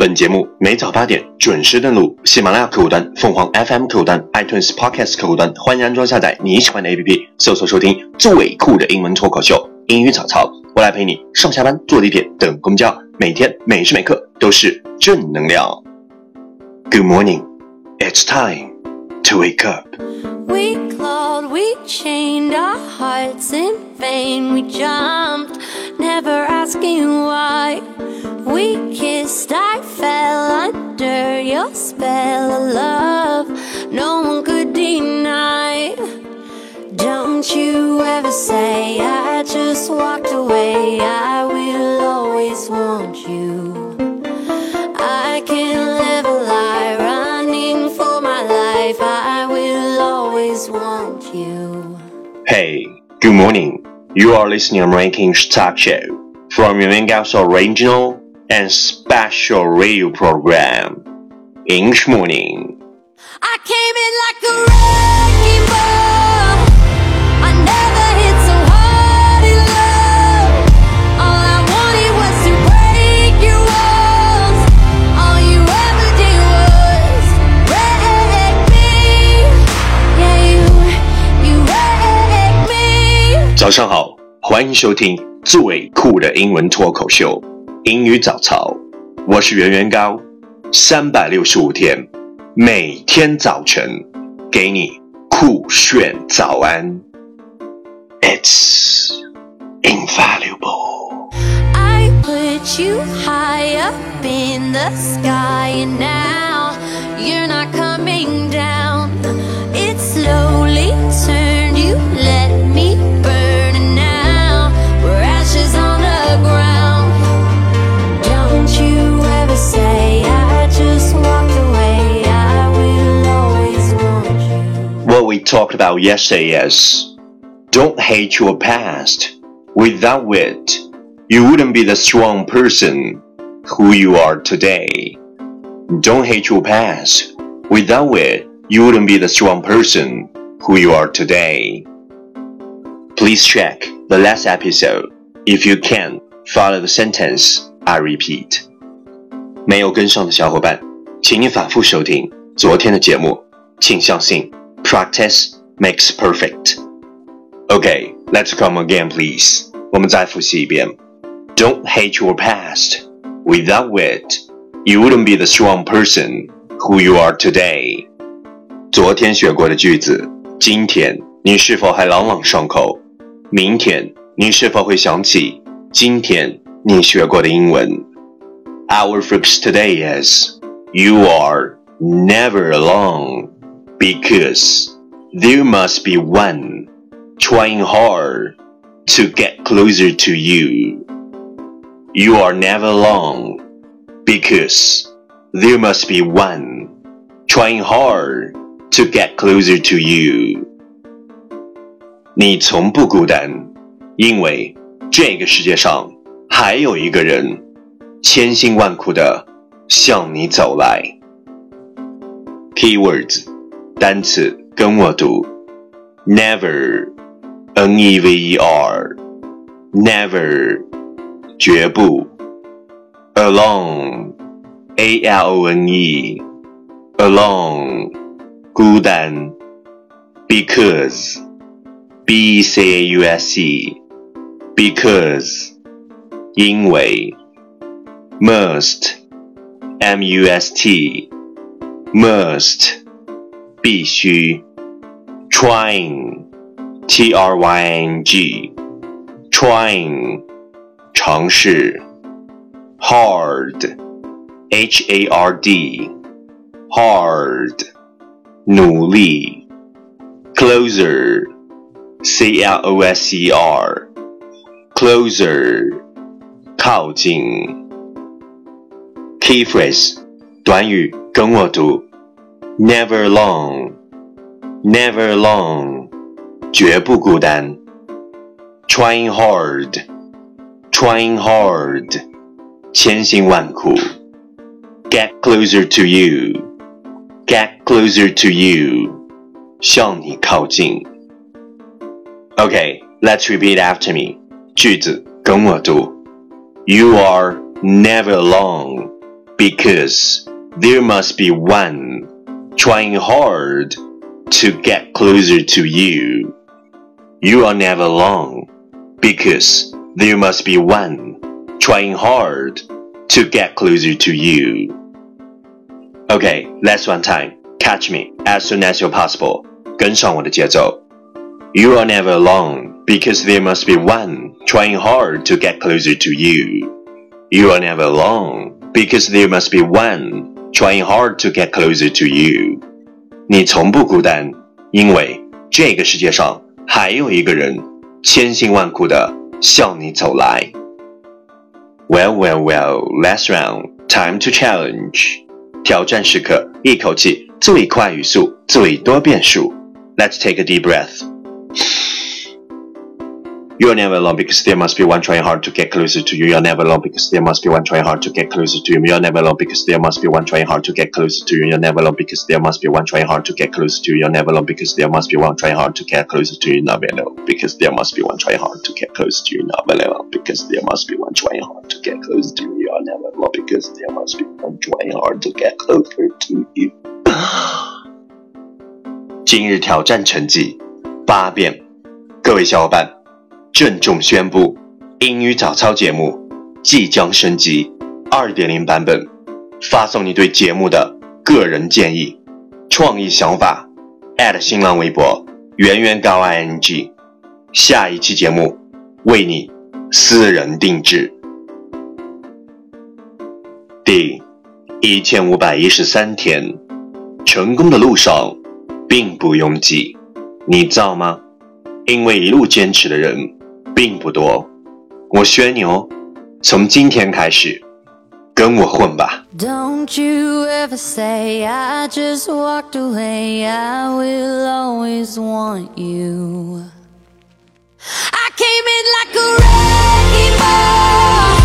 本节目每早八点准时登录喜马拉雅客户端、凤凰 FM 客户端、iTunes Podcast 客户端，欢迎安装下载你喜欢的 APP，搜索收听最酷的英文脱口秀——英语早操。我来陪你上下班、坐地铁、等公交，每天每时每刻都是正能量。Good morning, it's time to wake up. We clawed, we chained our hearts in vain. We jumped, never asking why. We kissed, spell of love. No one could deny. Don't you ever say I just walked away. I will always want you. I can't live a lie running for my life. I will always want you. Hey, good morning. You are listening to Ranking Talk Show from Yuan Gao's original and special radio program. English Morning. I came in like a wrecking ball. I never hit so hard in love. All I wanted was to break your walls. All you ever did was wreck me. Yeah, you, you wreck me. 早上好，欢迎收听最酷的英文脱口秀《英语早操》，我是原原高。三百六十五天，每天早晨给你酷炫早安。It's invaluable. I put you high up in the sky, and now you're not coming talked about yesterday is don't hate your past. Without it, you wouldn't be the strong person who you are today. Don't hate your past. Without it, you wouldn't be the strong person who you are today. Please check the last episode. If you can, follow the sentence I repeat. 没有跟上的小伙伴，请你反复收听昨天的节目。请相信 ，practice makes perfect. Okay, let's come again, please. 我们再复习一遍。Don't hate your past. Without it, you wouldn't be the strong person who you are today. 昨天学过的句子，今天你是否还朗朗上口？明天你是否会想起今天你学过的英文？Our focus today is you are never alone because there must be one trying hard to get closer to you. You are never alone because there must be one trying hard to get closer to you. 你从不孤单，因为这个世界上还有一个人千辛万苦的向你走来。Keywords 单词跟我读，never，n e v e r，never，绝不，alone，a l o n e，alone，孤单，because，b c a u s e，because，因为，must，m u s t，must。 必须，trying, t r y n g, trying，尝试，hard, h a r d, hard，努力，closer, c l o s e r, closer，靠近，key phrase，短语跟我读。 Never alone, never alone，绝不孤单。Trying hard, trying hard，千辛万苦。Get closer to you, get closer to you，向你靠近。Okay, let's repeat after me. 句子跟我读。You are never alone because there must be one trying hard to get closer to you. You are never alone because there must be one trying hard to get closer to you. Okay, last one time. Catch me as soon as you're possible. 跟上我的节奏。You are never alone because there must be one trying hard to get closer to you. You are never alone because there must be one trying hard to get closer to you. 你从不孤单，因为这个世界上还有一个人千辛万苦的向你走来。Well, well, well, last round, time to challenge. 挑战时刻，一口气最快语速，最多变数。Let's take a deep breath. You're never alone because there must be one trying hard to get closer to you. You're never alone because there must be one trying hard to get closer to you. You're never alone because there must be one trying hard to get closer to you. You're never alone because there must be one trying hard to get closer to you. You're never alone because there must be one trying hard to get closer to you. Never alone because there must be one trying hard to get closer to you. Never alone because there must be one trying hard to get closer to you. You're never alone because there must be one trying hard to get closer to you. 今日挑战成绩八遍，各位小伙伴。 郑重宣布，英语早操节目即将升级2.0版本。发送你对节目的个人建议、创意想法新浪微博圆圆高 ing，下一期节目为你私人定制。第一千五百一十三天，成功的路上并不拥挤，你造吗？因为一路坚持的人。并不多，我宣牛，从今天开始，跟我混吧。Don't you ever say I just walked away, I will always want you. I came in like a wrecking ball.